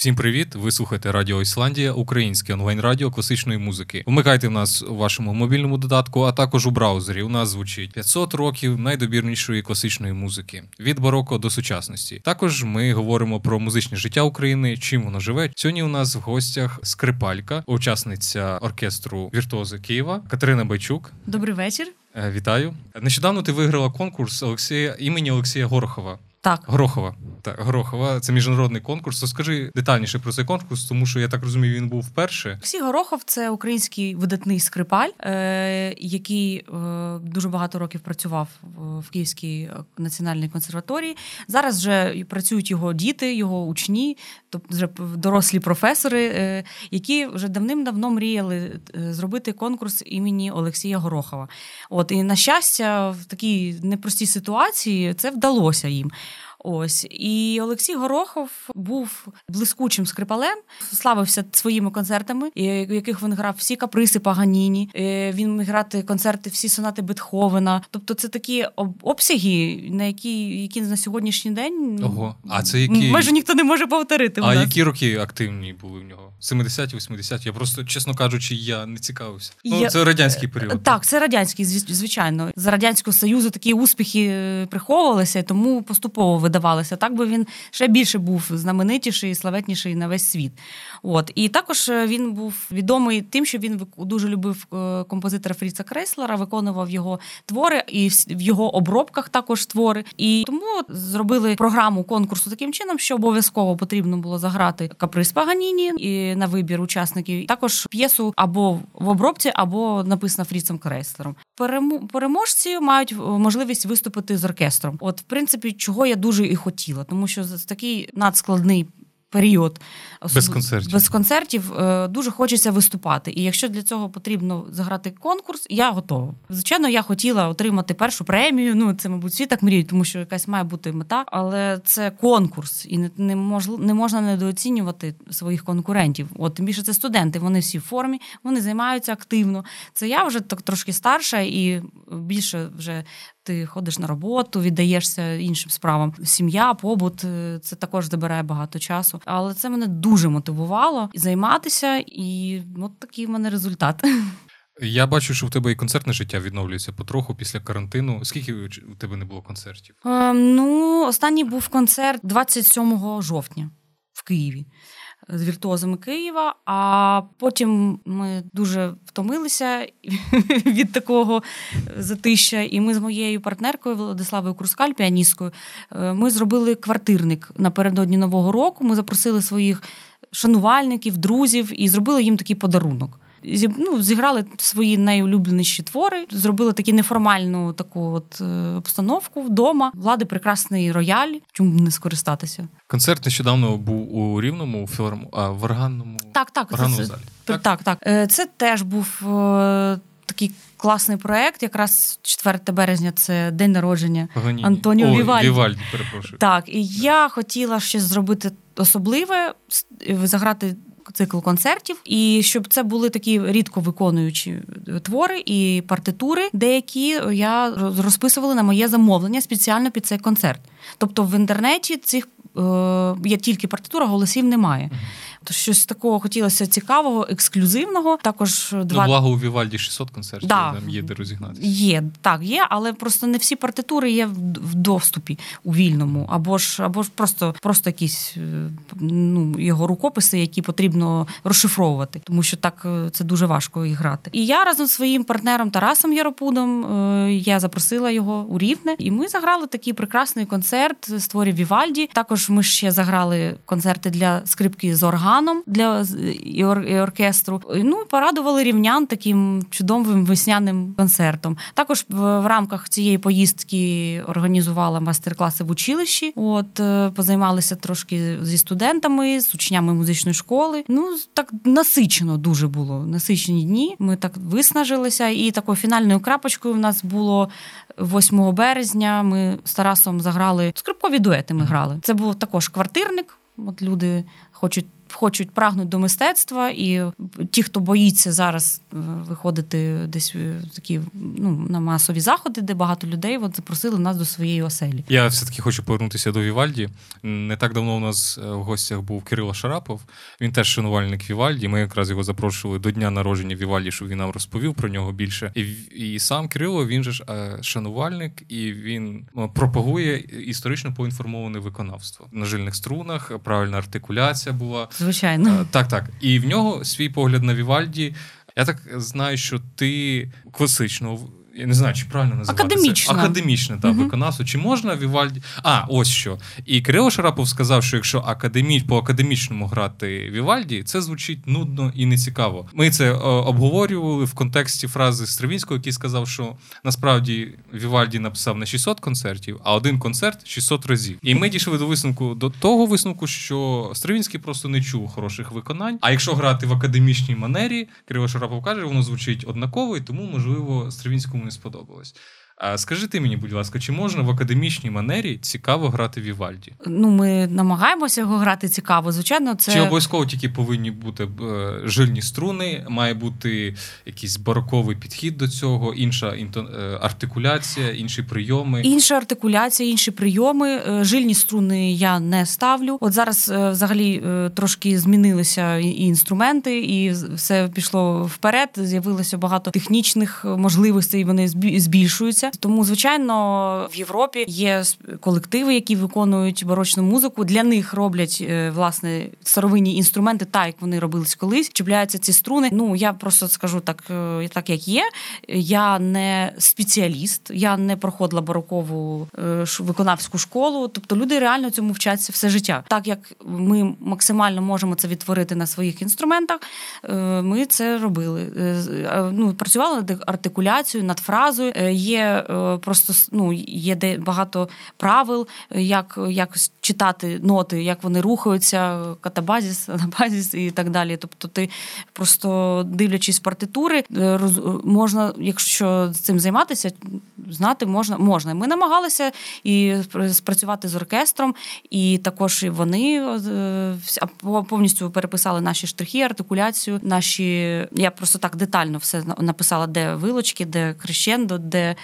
Всім привіт! Ви слухаєте Радіо Ісландія, українське онлайн-радіо класичної музики. Вмикайте в нас у вашому мобільному додатку, а також у браузері. У нас звучить 500 років найдобірнішої класичної музики від бароко до сучасності. Також ми говоримо про музичне життя України, чим воно живе. Сьогодні у нас в гостях скрипалька, учасниця оркестру Віртуози Києва Катерина Байчук. Добрий вечір. Е, вітаю. Нещодавно ти виграла конкурс Олексія імені Олексія Горохова. Так. Грохова. Так, Грохова. Це міжнародний конкурс. Розкажи детальніше про цей конкурс, тому що я так розумію, він був вперше. Олексій Горохов це український видатний скрипаль, е- який е- дуже багато років працював в Київській національній консерваторії. Зараз вже працюють його діти, його учні, тобто вже дорослі професори, е- які вже давним-давно мріяли е, зробити конкурс імені Олексія Горохова. От і на щастя, в такій непростій ситуації це вдалося їм. Ось і Олексій Горохов був блискучим скрипалем, славився своїми концертами, в яких він грав всі каприси Паганіні. Е, він міг грати концерти, всі сонати Бетховена. Тобто, це такі обсяги, на які які на сьогоднішній день ну, Ого. А це які майже ніхто не може повторити. А які роки активні були в нього? 70-ті, 80-ті? Я просто, чесно кажучи, я не цікавився. Ну, Це радянський період. Так, це радянський, звичайно. За радянського союзу такі успіхи е, приховувалися, тому поступово видавалися. Так би він ще більше був знаменитіший, і славетніший на весь світ. От і також е, він був відомий тим, що він дуже любив е, композитора Фріца Креслера, виконував його твори і в його обробках також твори. І тому зробили програму конкурсу таким чином, що обов'язково потрібно було заграти каприз Паганіні і на вибір учасників. Також п'єсу або в обробці, або написана Фріцем Креслером. Переможці мають можливість виступити з оркестром. От, в принципі, чого я дуже і хотіла, тому що такий надскладний період без концертів без концертів е, дуже хочеться виступати. І якщо для цього потрібно заграти конкурс, я готова. Звичайно, я хотіла отримати першу премію. Ну це, мабуть, всі так мріють, тому що якась має бути мета, але це конкурс, і не не, можл, не можна недооцінювати своїх конкурентів. От тим більше це студенти. Вони всі в формі, вони займаються активно. Це я вже так трошки старша і більше вже ти ходиш на роботу, віддаєшся іншим справам. Сім'я, побут е, це також забирає багато часу. Але це мене дуже мотивувало займатися, і от такий в мене результат. Я бачу, що в тебе і концертне життя відновлюється потроху після карантину. Скільки у тебе не було концертів? Е, ну, останній був концерт 27 жовтня в Києві з віртуозами Києва. А потім ми дуже втомилися від такого затища. І ми з моєю партнеркою Владиславою Курскаль, піаністкою, е, ми зробили квартирник напередодні нового року. Ми запросили своїх шанувальників, друзів і зробили їм такий подарунок ну, зіграли свої найулюбленіші твори, зробили таку неформальну таку от е, обстановку вдома. Влади прекрасний рояль. Чому не скористатися? Концерт нещодавно був у Рівному філарм... а в органному так, так, органному залі. Так, так, так. Е, це теж був. Е, такий класний проект, якраз 4 березня це день народження Паганіні. Антоніо О, Вівальді. Вівальді, перепрошую. Так, і я хотіла щось зробити особливе, заграти цикл концертів, і щоб це були такі рідко виконуючі твори і партитури, деякі я розписувала на моє замовлення спеціально під цей концерт. Тобто в інтернеті цих е, є тільки партитура, голосів немає. То щось такого хотілося цікавого, ексклюзивного. Також ну, два благо у Вівальді 600 концертів. Да. Там є де розігнатися. Є так, є, але просто не всі партитури є в доступі у вільному, або ж або ж просто просто якісь е, ну його рукописи, які потрібно розшифровувати, тому що так е, це дуже важко і грати. І я разом з своїм партнером Тарасом Яропудом е, я запросила його у Рівне, і ми заграли такий прекрасний концерт з творів Вівальді. Також ми ще заграли концерти для скрипки з органом для і, ор, і оркестру. Ну порадували рівнян таким чудовим весняним концертом. Також в, в рамках цієї поїздки організувала майстер-класи в училищі. От е, позаймалися трошки зі студентами, з учнями музичної школи. Ну так насичено дуже було. Насичені дні. Ми так виснажилися, і такою фінальною крапочкою в нас було 8 березня. Ми з Тарасом заграли скрипкові дуети. Ми грали. Це був також квартирник. От люди хочуть хочуть прагнуть до мистецтва, і ті, хто боїться зараз е, виходити десь в такі ну, на масові заходи, де багато людей, от запросили нас до своєї оселі. Я все-таки хочу повернутися до Вівальді. Не так давно у нас е, в гостях був Кирило Шарапов. Він теж шанувальник Вівальді. Ми якраз його запрошували до дня народження Вівальді, щоб він нам розповів про нього більше. І, і сам Кирило він же ж е, шанувальник, і він е, пропагує історично поінформоване виконавство на жильних струнах. Правильна артикуляція була. Звичайно, Е, так, так. І в нього свій погляд на Вівальді. Я так знаю, що ти класично. Я не знаю, чи правильно називати Академічно. це. Академічне та Мгм. виконавство. Чи можна Вівальді. А, ось що. І Кирило Шарапов сказав, що якщо академі... по академічному грати Вівальді, це звучить нудно і нецікаво. Ми це е, обговорювали в контексті фрази Стравінського, який сказав, що насправді Вівальді написав не 600 концертів, а один концерт 600 разів. І ми дійшли до висновку до того висновку, що Стравінський просто не чув хороших виконань. А якщо грати в академічній манері, Кирило Шарапов каже, воно звучить однаково, і тому, можливо, Стравінському не сподобалось. А скажи ти мені, будь ласка, чи можна в академічній манері цікаво грати Вівальді? ну ми намагаємося його грати цікаво. Звичайно, це Чи обов'язково тільки повинні бути е, жильні струни, має бути якийсь бароковий підхід до цього, інша е, артикуляція, інші прийоми? Інша артикуляція, інші прийоми. Е, Жильні струни я не ставлю. От зараз взагалі трошки змінилися і інструменти, і все пішло вперед. З'явилося багато технічних можливостей, вони збі- Тому, звичайно, в Європі є колективи, які виконують барочну музику. Для них роблять е, власне старовинні інструменти, так як вони робились колись. Чіпляються ці струни. Ну я просто скажу так, е, так як є. Я не спеціаліст, я не проходила барокову е, виконавську школу. Тобто люди реально цьому вчаться все життя. Так як ми максимально можемо це відтворити на своїх інструментах, ми це робили. Ну, працювали над артикуляцією, над фразою. Є просто ну, є де багато правил, е, як, як читати ноти, як вони рухаються, катабазіс, анабазіс і так далі. Тобто, ти просто дивлячись партитури, е, можна, якщо цим займатися, знати можна. можна. Ми намагалися і спрацювати з оркестром, і також і вони е, повністю переписали наші штрихи, артикуляцію. Наші я просто так детально все написала, де вилочки, де крещендо, де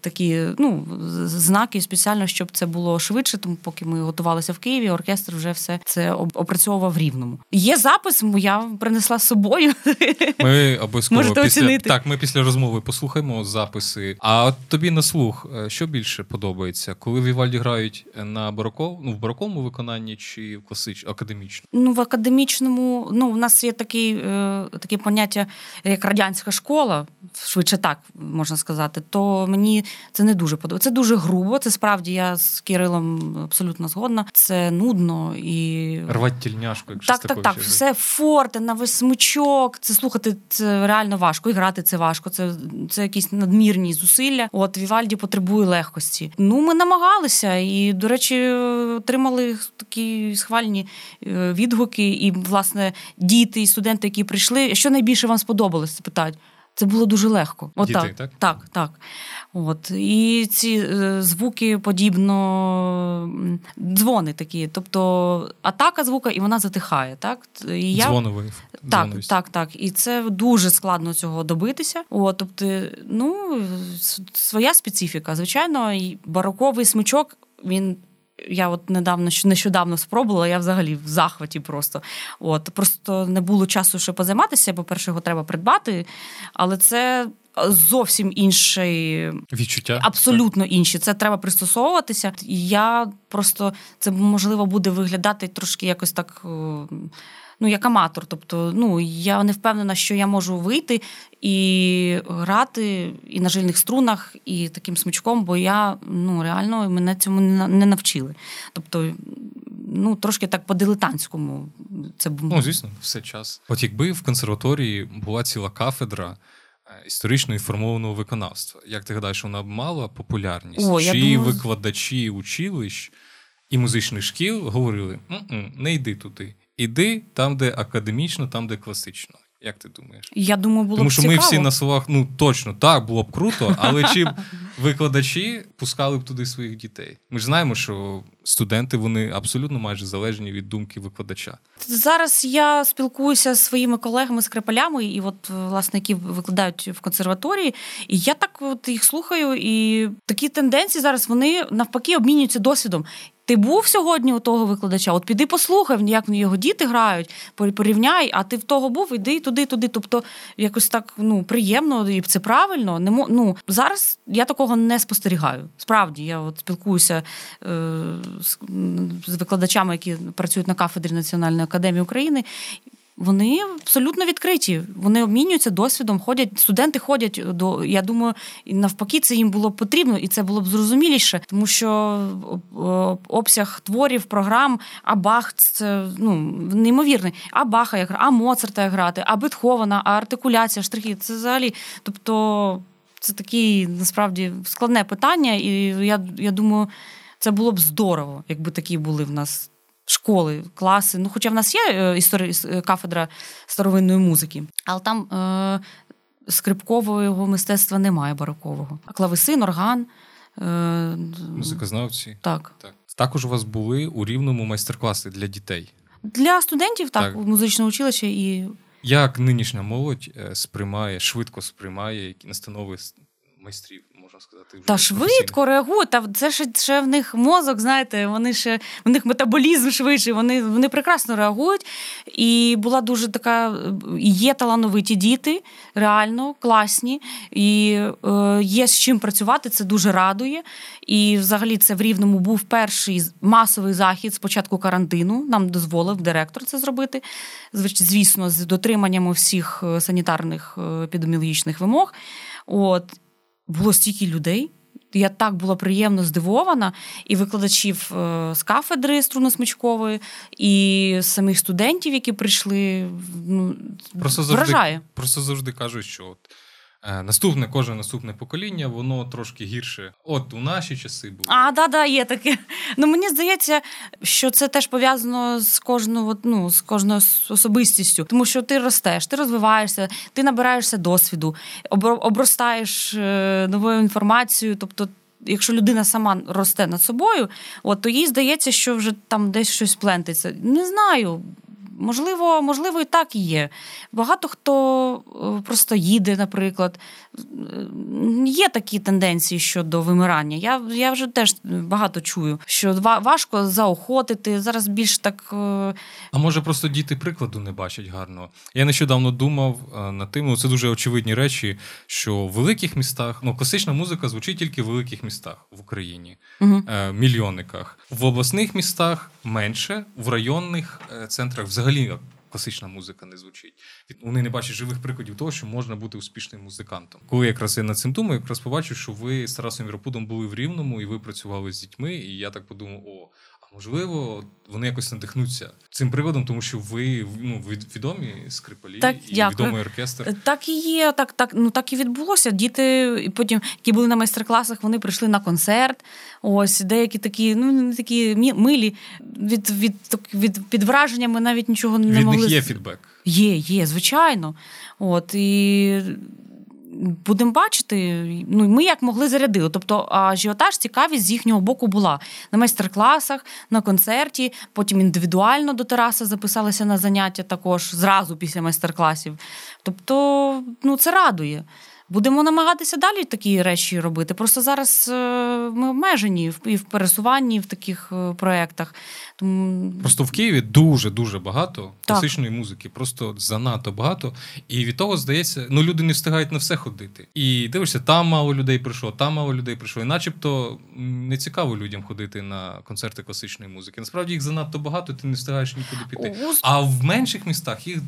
такі ну знаки спеціально, щоб це було швидше. Тому поки ми готувалися в Києві, оркестр вже все це опрацьовував рівному. Є запис, я принесла з собою. Ми обов'язково Можете після оцінити. так. Ми після розмови послухаємо записи. А от тобі на слух, е, що більше подобається, коли Вівальді грають на бароков, ну в бароковому виконанні чи в класич академічному? Ну, в академічному, ну, в нас є такий, е, таке поняття, як радянська школа, швидше так можна сказати, то мені це не дуже подобається. Це дуже грубо. Це справді я з Кирилом абсолютно згодна. Це нудно і. Рвать тільняшку, якщо Так, так, так. ще- Все форте, на весь смичок. Це слухати це реально важко. І грати це важко. Це, це якісь надмірні зусилля. От Вівальді потребує легкості. Ну, ми намагалися, і, до речі, отримали такі схвальні е, відгуки. І, власне, діти і студенти, які прийшли, що найбільше вам сподобалось, питають. Це було дуже легко. От Діти, так, так? так, так. От. І ці е, звуки подібно дзвони такі. Тобто атака звука, і вона затихає. Так? І я... Дзвоновий. Так, дзвоновість. так, так. І це дуже складно цього добитися. От, тобто, ну, своя специфіка. Звичайно, бароковий смичок, він. Я от недавно нещодавно спробувала, я взагалі в захваті просто. От просто не було часу ще позайматися, бо перше його треба придбати, але це зовсім інше Відчуття. Абсолютно інші. Це треба пристосовуватися. Я просто це можливо буде виглядати трошки якось так. Ну, як аматор. Тобто, ну я не впевнена, що я можу вийти і грати і на жильних струнах, і таким смичком, бо я ну реально мене цьому не навчили. Тобто, ну трошки так по-дилетантському. Це б- Ну, звісно, все час. От якби в консерваторії була ціла кафедра е, історично інформованого виконавства, як ти гадаєш, вона б мала популярність? О, Чи думаю, викладачі училищ і музичних шкіл говорили: не йди туди, іди там, де академічно, там, де класично. Як ти думаєш? Я думаю, було Тому б що цікаво. ми всі на словах, ну точно, так, було б круто, але чи б викладачі пускали б туди своїх дітей? Ми ж знаємо, що студенти вони абсолютно майже залежні від думки викладача. Зараз я спілкуюся з своїми колегами скрипалями, і от власне які викладають в консерваторії. І я так от їх слухаю, і такі тенденції зараз вони навпаки обмінюються досвідом. Ти був сьогодні у того викладача? От піди послухай, як його діти грають, порівняй, а ти в того був, іди туди, туди. Тобто якось так ну приємно і це правильно. Не ну, зараз я такого не спостерігаю. Справді, я от спілкуюся е, з викладачами, які працюють на кафедрі Національної академії України. Вони абсолютно відкриті. Вони обмінюються досвідом, ходять. Stуденти ходять до. Я думаю, навпаки, це їм було потрібно, і це було б зрозуміліше, тому що обсяг творів, програм, а Бах це ну неймовірний. А Баха як а Моцарта грати, а Бетховена, а артикуляція, штрихи. Це взагалі. Тобто, це таке насправді складне питання, і я, я думаю, це було б здорово, якби такі були в нас школи, класи. Ну, хоча в нас є історія кафедра старовинної музики, але там е, скрипкового мистецтва немає барокового. А клавесин, орган. Е, Музикознавці. Так. так. Також у вас були у рівному майстер-класи для дітей. Для студентів, так, так. музичне училище і. Як нинішня молодь сприймає, швидко сприймає настанови майстрів? Можна сказати, та швидко реагують. Та це ще, ще в них мозок, знаєте, вони ще в них метаболізм швидший, вони вони прекрасно реагують. І була дуже така, є талановиті діти, реально класні, і е, є з чим працювати. Це дуже радує. І взагалі це в Рівному був перший масовий захід з початку карантину. Нам дозволив директор це зробити. Звісно, з дотриманням всіх санітарних епідеміологічних вимог. От було стільки людей. Я так була приємно здивована, і викладачів з кафедри струнно-смичкової, і самих студентів, які прийшли, ну, просто вражає. Завжди, просто завжди кажуть, що от, е, наступне, кожне наступне покоління, воно трошки гірше. От у наші часи було. А, да, да, є таке. Ну мені здається, що це теж пов'язано з кожною, ну, з кожною особистістю, тому що ти ростеш, ти розвиваєшся, ти набираєшся досвіду, обростаєш новою інформацією. Тобто, якщо людина сама росте над собою, от то їй здається, що вже там десь щось плентиться. Не знаю. Можливо, можливо, і так і є. Багато хто просто їде, наприклад. Є такі тенденції щодо вимирання. Я я вже теж багато чую, що важко заохотити. Зараз більш так. А може, просто діти прикладу не бачать гарного. Я нещодавно думав над тим, ну це дуже очевидні речі, що в великих містах ну класична музика звучить тільки в великих містах в Україні, угу. мільйонниках. В обласних містах менше, в районних центрах взагалі взагалі класична музика не звучить. Вони не бачать живих прикладів того, що можна бути успішним музикантом. Коли якраз я над цим думаю, якраз побачив, що ви з Тарасом Віропудом були в Рівному і ви працювали з дітьми, і я так подумав: о, можливо, вони якось надихнуться цим приводом, тому що ви ну, відомі скрипалі так, і дякую. відомий оркестр. Так і є, так, так, ну так і відбулося. Діти, і потім, які були на майстер-класах, вони прийшли на концерт. Ось деякі такі, ну не такі милі. Від від, від під враженнями навіть нічого не від могли. Від них є фідбек. Є, є, звичайно. От і. Будемо бачити, ну ми як могли зарядили. Тобто ажіотаж, цікавість з їхнього боку була на майстер-класах, на концерті. Потім індивідуально до Тараса записалися на заняття також зразу після майстер-класів. Тобто, ну це радує. Будемо намагатися далі такі речі робити. Просто зараз ми обмежені і в пересуванні, і в таких проєктах. Тому... Просто в Києві дуже дуже багато класичної музики, просто занадто багато. І від того здається, ну люди не встигають на все ходити. І дивишся, там мало людей прийшло, там мало людей прийшло. І начебто не цікаво людям ходити на концерти класичної музики. Насправді їх занадто багато, ти не встигаєш нікуди піти. А в менших містах їх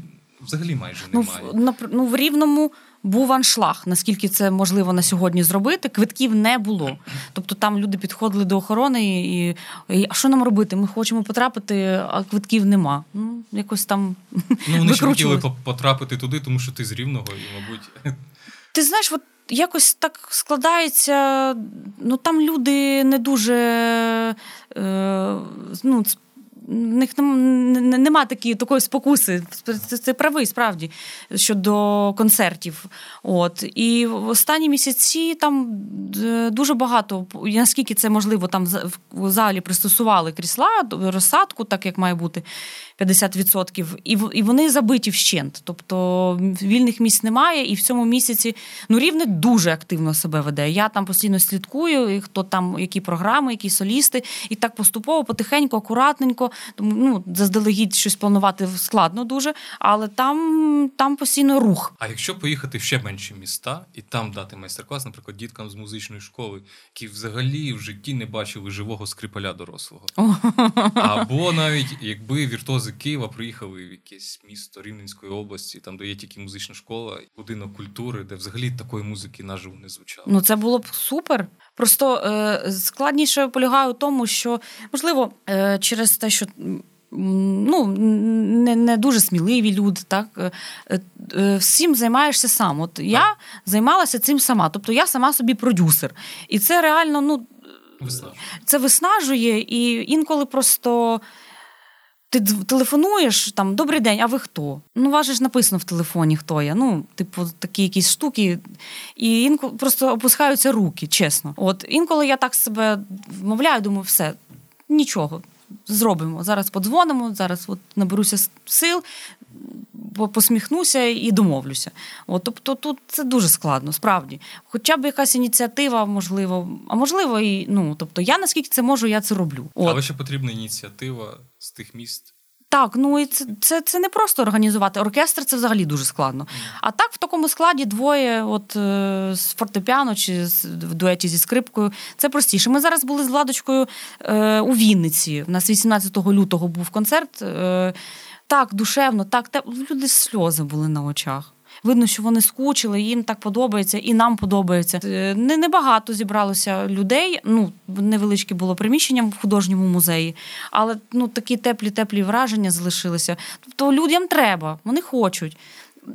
взагалі майже немає. Ну, в, ну, в рівному був аншлаг, наскільки це можливо на сьогодні зробити. Квитків не було. Тобто там люди підходили до охорони і, і а що нам робити? Ми хочемо потрапити, а квитків нема. Ну, якось там. Ну, вони ще хотіли потрапити туди, тому що ти з рівного і, мабуть. Ти знаєш, от якось так складається. Ну там люди не дуже. Е, ну, в них нема такі, такої спокуси. Це, правий справді щодо концертів. От і в останні місяці там е, дуже багато, наскільки це можливо, там в залі пристосували крісла, розсадку, так як має бути. 50%, і і вони забиті вщент. Тобто вільних місць немає, і в цьому місяці ну рівне дуже активно себе веде. Я там постійно слідкую, і хто там, які програми, які солісти, і так поступово, потихеньку, акуратненько. Тому ну заздалегідь щось планувати складно дуже, але там там постійно рух. А якщо поїхати в ще менші міста і там дати майстер-клас, наприклад, діткам з музичної школи, які взагалі в житті не бачили живого скрипаля дорослого, або навіть якби віртуози з Києва приїхали в якесь місто Рівненської області, там де є тільки музична школа, будинок культури, де взагалі такої музики наживо не звучало. Ну це було б супер. Просто е, складніше полягає у тому, що можливо е, через те, що. Ну, не не дуже сміливі люди, так е, е, всім займаєшся сам. От я займалася цим сама, тобто я сама собі продюсер. І це реально ну, виснажує. це виснажує, і інколи просто ти телефонуєш там добрий день, а ви хто? Ну, вас ж написано в телефоні, хто я. Ну, типу, такі якісь штуки, і інколи просто опускаються руки, чесно. От інколи я так себе вмовляю, думаю, все, нічого. Зробимо. Зараз подзвонимо, зараз от наберуся сил, посміхнуся і домовлюся. От, Тобто тут це дуже складно, справді. Хоча б якась ініціатива, можливо, а можливо, і ну тобто, я наскільки це можу, я це роблю. От. Але ще потрібна ініціатива з тих міст. Так, ну і це це, це не просто організувати. Оркестр це взагалі дуже складно. А так в такому складі двоє, от е, з фортепіано чи в дуеті зі скрипкою, це простіше. Ми зараз були з Владочкою е, у Вінниці. У нас 18 лютого був концерт. Е, так душевно, так те люди сльози були на очах. Видно, що вони скучили, їм так подобається, і нам подобається. Е, не небагато зібралося людей. Ну невеличке було приміщення в художньому музеї, але ну такі теплі, теплі враження залишилися. Тобто людям треба, вони хочуть.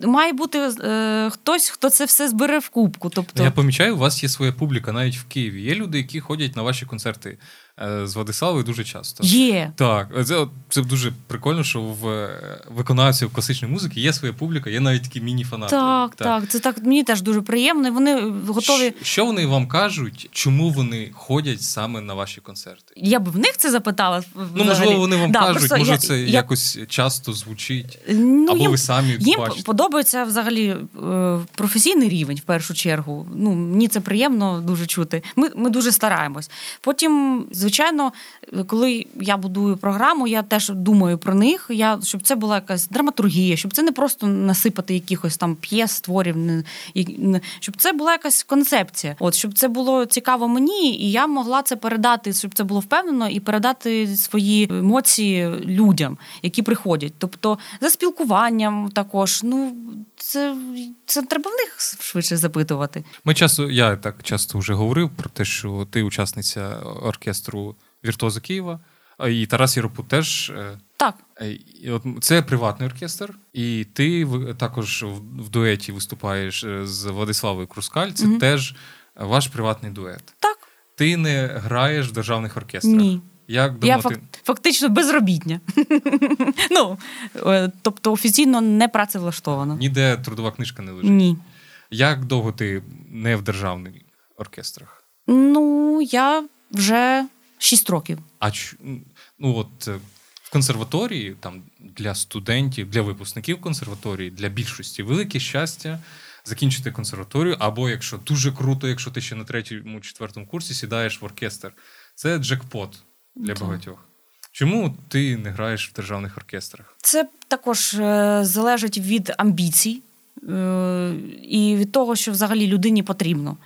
Має бути е, хтось, хто це все збере в кубку. Тобто, я помічаю, у вас є своя публіка навіть в Києві. Є люди, які ходять на ваші концерти. Е, з Владиславою дуже часто. Є. Так, це це дуже прикольно, що в е, виконавців класичної музики є своя публіка, є навіть такі міні-фанати. Так, так, так. Це так мені теж дуже приємно. Вони готові. Що вони вам кажуть, чому вони ходять саме на ваші концерти? Я б в них це запитала. Ну, можливо, вони вам да, кажуть, може я, це я... якось часто звучить, ну, або їм, ви самі їм бачите. подобається взагалі е, професійний рівень в першу чергу. Ну, Мені це приємно дуже чути. Ми, Ми дуже стараємось. Потім звичайно, коли я будую програму, я теж думаю про них. Я щоб це була якась драматургія, щоб це не просто насипати якихось там п'єс, творів, щоб це була якась концепція. От щоб це було цікаво мені, і я могла це передати, щоб це було впевнено, і передати свої емоції людям, які приходять. Тобто за спілкуванням також. Ну це це треба в них швидше запитувати. Ми часто, я так часто вже говорив про те, що ти учасниця оркестру Віртуози Києва, і Тарас Єропут теж. Е, так. Е, Це приватний оркестр, і ти також в дуеті виступаєш е, з Владиславою Крускаль. Це угу. теж ваш приватний дует. Так. Ти не граєш в державних оркестрах. Ні. Як Я ти... фактично безробітня. ну, Тобто офіційно не працевлаштована. Ніде трудова книжка не лежить. Ні. Як довго ти не в державних оркестрах? Ну, я вже 6 років. А ну от е, в консерваторії, там для студентів, для випускників консерваторії, для більшості велике щастя закінчити консерваторію, або якщо дуже круто, якщо ти ще на третьому, четвертому курсі сідаєш в оркестр. Це джекпот для так. багатьох. Чому ти не граєш в державних оркестрах? Це також е, залежить від амбіцій е, і від того, що взагалі людині потрібно.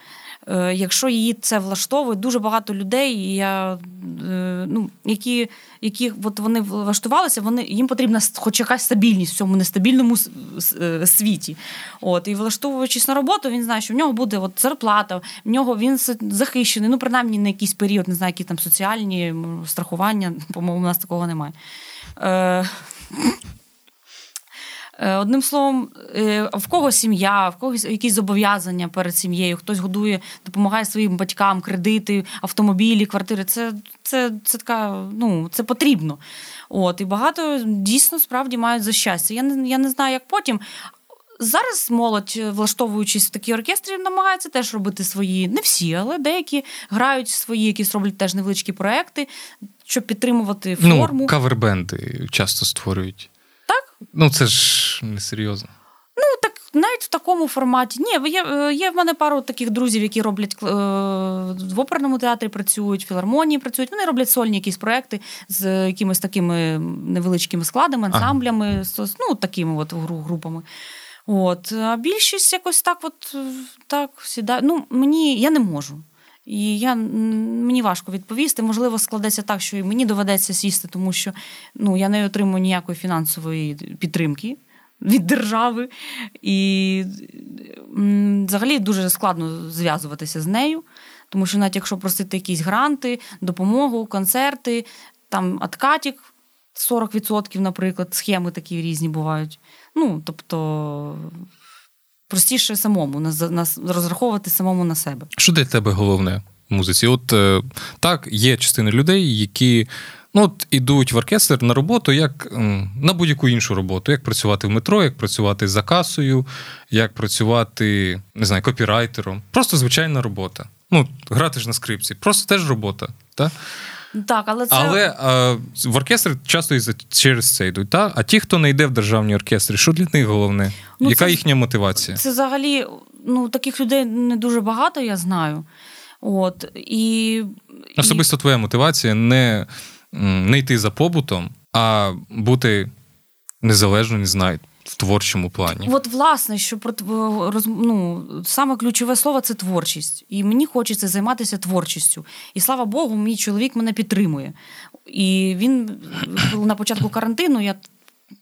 Е, якщо її це влаштовує, дуже багато людей, я, е, ну, які які от вони влаштувалися, вони їм потрібна хоч якась стабільність в цьому нестабільному е, світі. От І влаштовуючись на роботу, він знає, що в нього буде от зарплата, в нього він захищений, ну принаймні на якийсь період, не знаю, які там соціальні страхування, по-моєму, у нас такого немає. Одним словом, е, в кого сім'я, в когось якісь зобов'язання перед сім'єю, хтось годує, допомагає своїм батькам, кредити, автомобілі, квартири. Це це, це така, ну це потрібно. От і багато дійсно справді мають за щастя. Я не я не знаю, як потім. Зараз молодь, влаштовуючись в такі оркестри, намагається теж робити свої, не всі, але деякі грають свої, якісь роблять теж невеличкі проекти, щоб підтримувати форму. Ну, кавербенди часто створюють. Ну це ж несерйозно. Ну так навіть в такому форматі. Ні, є є в мене пару таких друзів, які роблять е, в оперному театрі працюють, в філармонії працюють. Вони роблять сольні якісь проекти з якимись такими невеличкими складами, ансамблями, ага. ну такими от групами. От, а більшість якось так, от так сідає. Ну, мені я не можу. І я, мені важко відповісти. Можливо, складеться так, що і мені доведеться сісти, тому що ну, я не отримую ніякої фінансової підтримки від держави. І взагалі дуже складно зв'язуватися з нею, тому що навіть якщо просити якісь гранти, допомогу, концерти, там откатік 40%, наприклад, схеми такі різні бувають. Ну, тобто. Простіше самому нас розраховувати самому на себе. Що для тебе головне в музиці? От е, так, є частина людей, які ну, от, ідуть в оркестр на роботу, як на будь-яку іншу роботу, як працювати в метро, як працювати за касою, як працювати не знаю, копірайтером. Просто звичайна робота. Ну, грати ж на скрипці, просто теж робота. Так? Так, але це але а, в оркестри часто і через це йдуть. Та? А ті, хто не йде в державні оркестри, що для них головне? Ну, Яка це, їхня мотивація? Це взагалі ну таких людей не дуже багато, я знаю. От і особисто і... твоя мотивація не, не йти за побутом, а бути незалежно, не знаю, в творчому плані. От, власне, що роз, ну, саме ключове слово це творчість. І мені хочеться займатися творчістю. І слава Богу, мій чоловік мене підтримує. І він на початку карантину я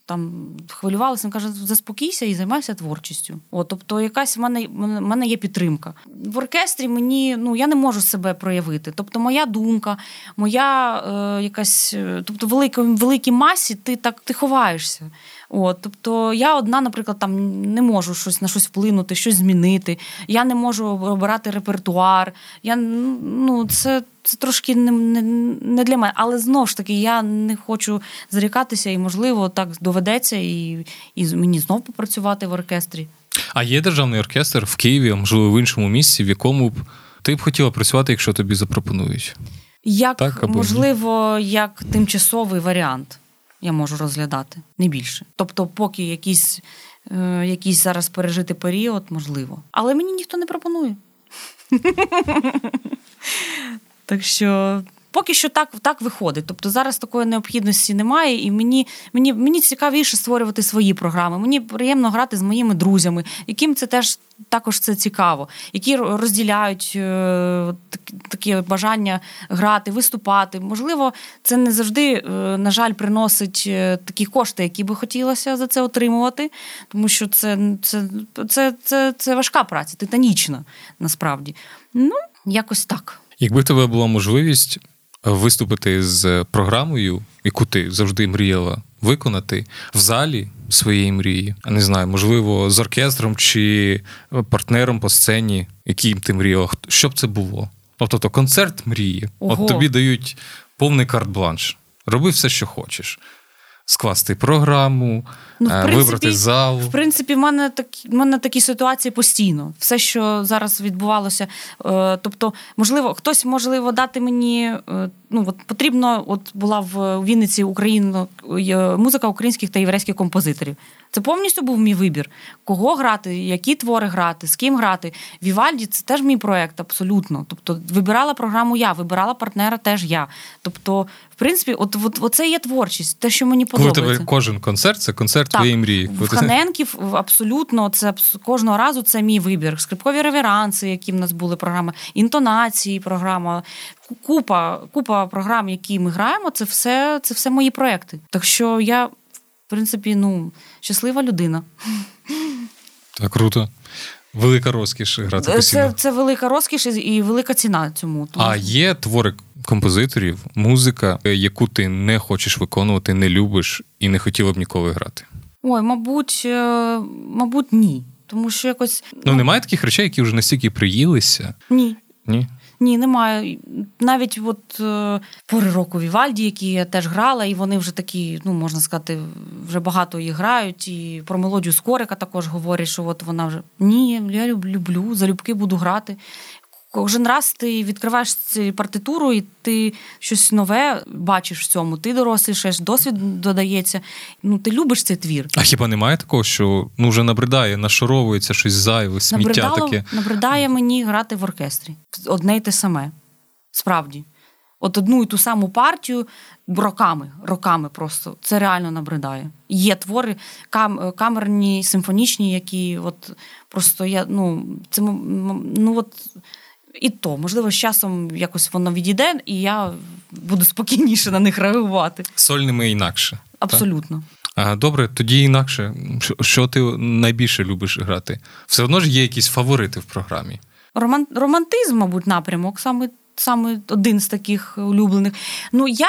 там хвилювалася, він каже, заспокійся і займайся творчістю. О, тобто, якась в мене в мене є підтримка. В оркестрі мені ну я не можу себе проявити. Тобто, моя думка, моя е, якась, е, тобто, велика, великій масі, ти так ти ховаєшся. От, Тобто я одна, наприклад, там не можу щось на щось вплинути, щось змінити. Я не можу обирати репертуар. Я, ну, Це це трошки не, не, не для мене. Але знову ж таки, я не хочу зарікатися, і, можливо, так доведеться, і, і мені знов попрацювати в оркестрі. А є державний оркестр в Києві, можливо, в іншому місці, в якому б ти б хотіла працювати, якщо тобі запропонують? Як так, або можливо, як тимчасовий варіант я можу розглядати, не більше. Тобто, поки якийсь, е, якийсь зараз пережити період, можливо. Але мені ніхто не пропонує. Так що Поки що так так виходить. Тобто зараз такої необхідності немає, і мені мені, мені цікавіше створювати свої програми. Мені приємно грати з моїми друзями, яким це теж також це цікаво, які розділяють е, таке бажання грати, виступати. Можливо, це не завжди, е, на жаль, приносить е, такі кошти, які би хотілося за це отримувати, тому що це, це, це, це, це важка праця, титанічна насправді. Ну, якось так. Якби тебе була можливість виступити з програмою, яку ти завжди мріяла виконати в залі своєї мрії, а не знаю, можливо, з оркестром чи партнером по сцені, яким ти мріяла, що б це було? Тобто концерт мрії. Ого. От тобі дають повний карт-бланш. Роби все, що хочеш скласти програму, ну, в е, принципі, вибрати зал. В принципі, в мене такі в мене такі ситуації постійно. Все, що зараз відбувалося. Е, тобто, можливо, хтось можливо дати мені. Е, ну от потрібно, от була в Вінниці Україна музика українських та єврейських композиторів. Це повністю був мій вибір. Кого грати, які твори грати, з ким грати. Вівальді це теж мій проект, абсолютно. Тобто, вибирала програму я, вибирала партнера теж я. Тобто, в принципі, от, от, оце є творчість, те, що мені подобається. Коли тебе кожен концерт це концерт так, твоєї мрії. В Ханенків абсолютно це кожного разу це мій вибір. Скрипкові реверанси, які в нас були програми, інтонації, програма. Купа купа програм, які ми граємо, це все це все мої проекти. Так що я, в принципі, ну, щаслива людина. Так, круто. Велика розкіш грати постійно. Це це велика розкіш і велика ціна цьому. Тому... А є твори композиторів, музика, яку ти не хочеш виконувати, не любиш і не хотіла б ніколи грати. Ой, мабуть, е, мабуть, ні. Тому що якось. Ну, немає таких речей, які вже настільки приїлися. Ні. Ні. Ні, немає. Навіть от е, пори року Вівальді, які я теж грала, і вони вже такі, ну можна сказати, вже багато їх грають. І про мелодію Скорика також говорять, що от вона вже ні, я люблю, залюбки буду грати. Кожен раз ти відкриваєш цю партитуру, і ти щось нове бачиш в цьому. Ти дорослішаєш, досвід додається. Ну, ти любиш цей твір. А хіба немає такого, що ну вже набридає, нашаровується щось зайве, сміття Набридало, таке. набридає мені грати в оркестрі. Одне й те саме. Справді. От одну і ту саму партію роками, роками просто. Це реально набридає. Є твори кам, камерні, симфонічні, які от просто я, ну, це ну от. І то, можливо, з часом якось воно відійде, і я буду спокійніше на них реагувати. Сольними інакше. Абсолютно. А, добре, тоді інакше. Що, що ти найбільше любиш грати? Все одно ж є якісь фаворити в програмі. Роман... Романтизм, мабуть, напрямок, саме, саме один з таких улюблених. Ну, я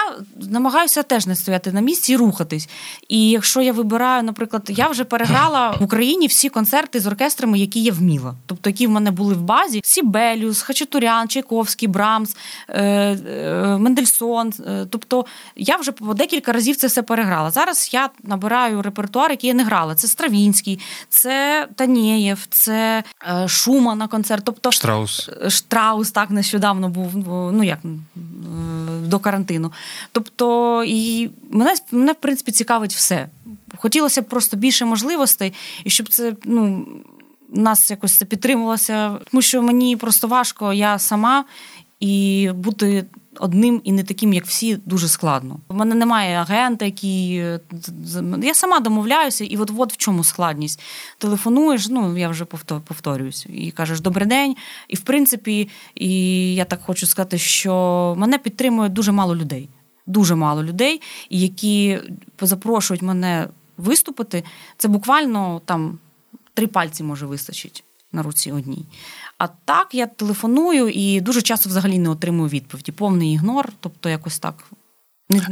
намагаюся теж не стояти на місці і рухатись. І якщо я вибираю, наприклад, я вже переграла в Україні всі концерти з оркестрами, які я вміла. Тобто, які в мене були в базі: Сібелюс, Хачатурян, Чайковський, Брамс, е, е, Мендельсон. Е, Тобто, я вже по декілька разів це все переграла. Зараз я набираю репертуар, який я не грала. Це Стравінський, це Танєєв, це Шума на концерт. Тобто, Штраус. Штраус так нещодавно був, ну як е, до карантину. Тобто, і мене, мене в принципі цікавить все. Хотілося б просто більше можливостей, і щоб це ну, нас якось це підтримувалося. Тому що мені просто важко, я сама і бути. Одним і не таким, як всі, дуже складно. У мене немає агента, який е, я сама домовляюся, і от, от в чому складність. Телефонуєш, ну я вже повто- повторююсь, і кажеш добрий день. І в принципі, і я так хочу сказати, що мене підтримує дуже мало людей. Дуже мало людей, які запрошують мене виступити. Це буквально там три пальці може вистачить на руці одній. А так я телефоную і дуже часто взагалі не отримую відповіді. Повний ігнор, тобто якось так.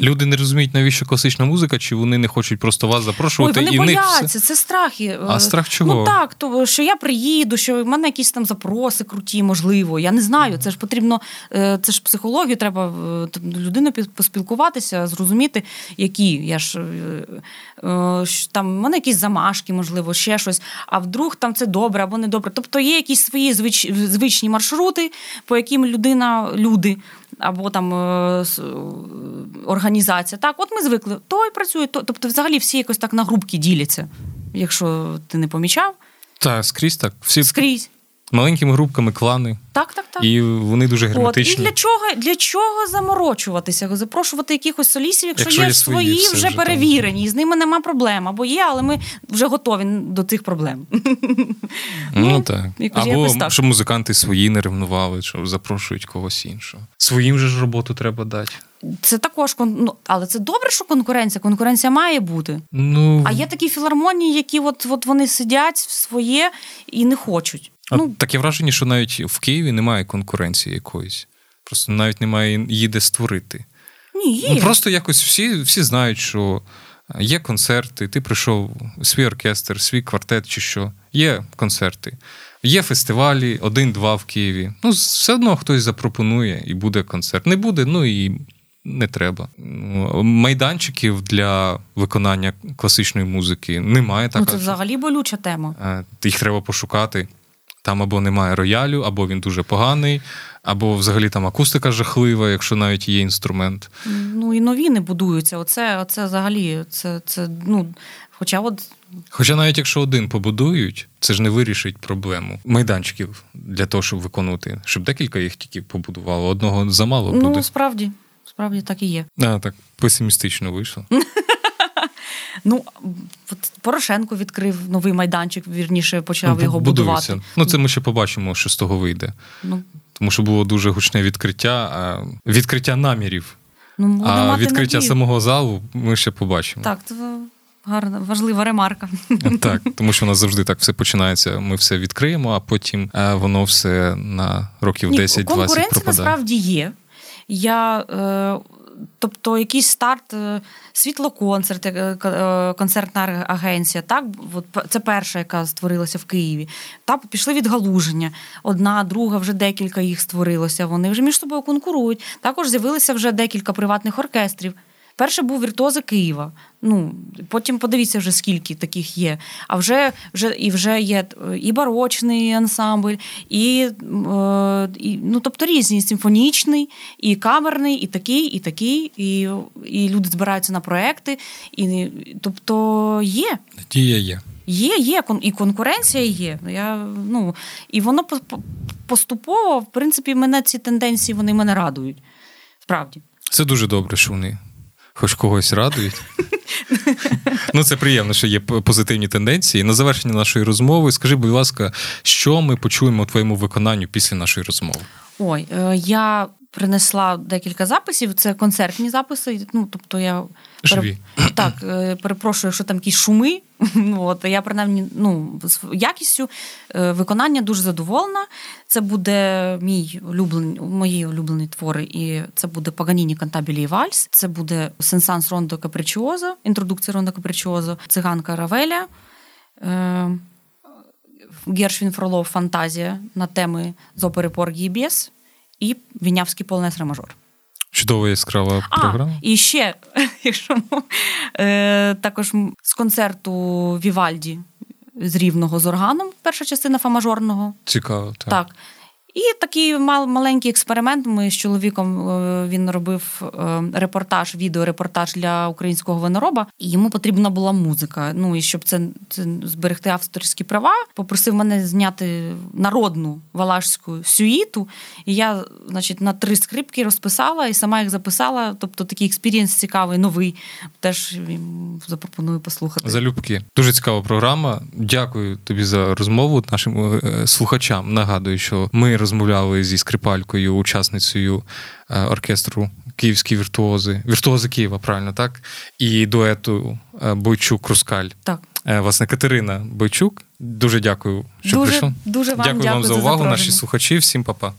Люди не розуміють, навіщо класична музика, чи вони не хочуть просто вас Ой, запрошувати, вони і них бояться, все. це страхи. А Е, страх чого? Ну так, то що я приїду, що в мене якісь там запроси круті, можливо. Я не знаю. Це ж потрібно, е, це ж психологію, треба е, людину пі- поспілкуватися, зрозуміти, які. Я ж там в мене якісь замашки, можливо, ще щось. А вдруг там це добре або не добре. Тобто є якісь свої звич, звичні маршрути, по яким людина, люди. Або там е, е, організація. Так, от ми звикли, той працює, то. Тобто, взагалі всі якось так на групки діляться, якщо ти не помічав, Та скрізь так. Всі скрізь. Маленькими групками клани, Так, так, так. і вони дуже От, і для чого, для чого заморочуватися, запрошувати якихось солістів, якщо, Якщо є є свої, свої, вже вже там. перевірені, і з ними нема проблем, або є, але ми вже готові до цих проблем. Ну, Ну, так. якось- Або так. щоб музиканти свої не ревнували, що запрошують когось іншого. Своїм же ж роботу треба дати. Це також ну, але це добре, що конкуренція. Конкуренція має бути. Ну, А є такі філармонії, які от, от вони сидять в своє і не хочуть. Ну, таке враження, що навіть в Києві немає конкуренції якоїсь. Просто навіть немає її де створити. ні, є. Ну, просто якось всі, всі знають, що є концерти, ти прийшов свій оркестр, свій квартет чи що. Є концерти. Є фестивалі, один-два в Києві. Ну, все одно хтось запропонує і буде концерт. Не буде, ну і не треба. Ну, Майданчиків для виконання класичної музики немає. ну, це взагалі болюча тема. Е, їх треба пошукати. Там або немає роялю, або він дуже поганий, або взагалі там акустика жахлива, якщо навіть є інструмент. Ну і нові не будуються. Оце, оце взагалі, це, це ну. Хоча от Хоча навіть якщо один побудують, це ж не вирішить проблему майданчиків для того, щоб виконувати, щоб декілька їх тільки побудувало, одного замало буде. ну справді, справді так і є. А, так песимістично вийшло. Ну от Порошенко відкрив новий майданчик, вірніше почав його будується. будувати. Ну, це ми ще побачимо, що з того вийде. Ну, Тому що було дуже гучне відкриття, відкриття намірів. ну А відкриття надію. самого залу ми ще побачимо. Так, це гарна, важлива ремарка. Так, тому що у нас завжди так все починається. Ми все відкриємо, а потім воно все на років 10-20 конкуренція насправді є. Я е, тобто, якийсь старт, е, світлоконцерт, е, е, концертна агенція. Так, це перша, яка створилася в Києві. Та пішли відгалуження. Одна, друга, вже декілька їх створилося. Вони вже між собою конкурують. Також з'явилися вже декілька приватних оркестрів. Перший був віртуози Києва. Ну потім подивіться вже скільки таких є. А вже вже і вже є і барочний ансамбль, і, е, і ну тобто різні симфонічний, і камерний, і такий, і такий, і і люди збираються на проекти. І тобто є. Дія є. Є, є і конкуренція є. Я, ну, І воно поступово, в принципі, мене ці тенденції вони мене радують. Справді. Це дуже добре, що вони хоч когось радують. Ну, це приємно, що є позитивні тенденції. На завершення нашої розмови, скажи, будь ласка, що ми почуємо у твоєму виконанню після нашої розмови? Ой, е, я принесла декілька записів. Це концертні записи. Ну, тобто я Живі. Так, е, перепрошую, що там якісь шуми. От, Я принаймні ну, з якістю е, виконання дуже задоволена. Це буде мій улюблений, мої улюблені твори, і це буде Паганіні Кантабілі і Вальс, це буде Сенсанс Рондо Капричіозо, інтродукція Рондо Капричіозо, Циганка Равеля. Е, Гершвін Фролов Фантазія на теми з опери Поргі Біс і Вінявський полонез Ремажор. Чудова яскрава програма. А, І ще, якщо е, також з концерту Вівальді з рівного з органом, перша частина фа-мажорного. Цікаво, так. Так. І такий мал, маленький експеримент. Ми з чоловіком е, він робив е, репортаж, відеорепортаж для українського винороба, і йому потрібна була музика. Ну і щоб це, це зберегти авторські права, попросив мене зняти народну валашську сюїту. І я, значить, на три скрипки розписала і сама їх записала. Тобто такий experience цікавий, новий. Теж запропоную послухати. Залюбки. Дуже цікава програма. Дякую тобі за розмову. Нашим е, слухачам нагадую, що ми розмовляли зі скрипалькою, учасницею е, оркестру Київські віртуози, віртуози Києва, правильно так? І дуету е, Бойчук Рускаль. Так. Е, власне, Катерина Бойчук. Дуже дякую, що дуже, прийшов. Дуже вам дякую, дякую вам за увагу, наші слухачі. Всім па-па.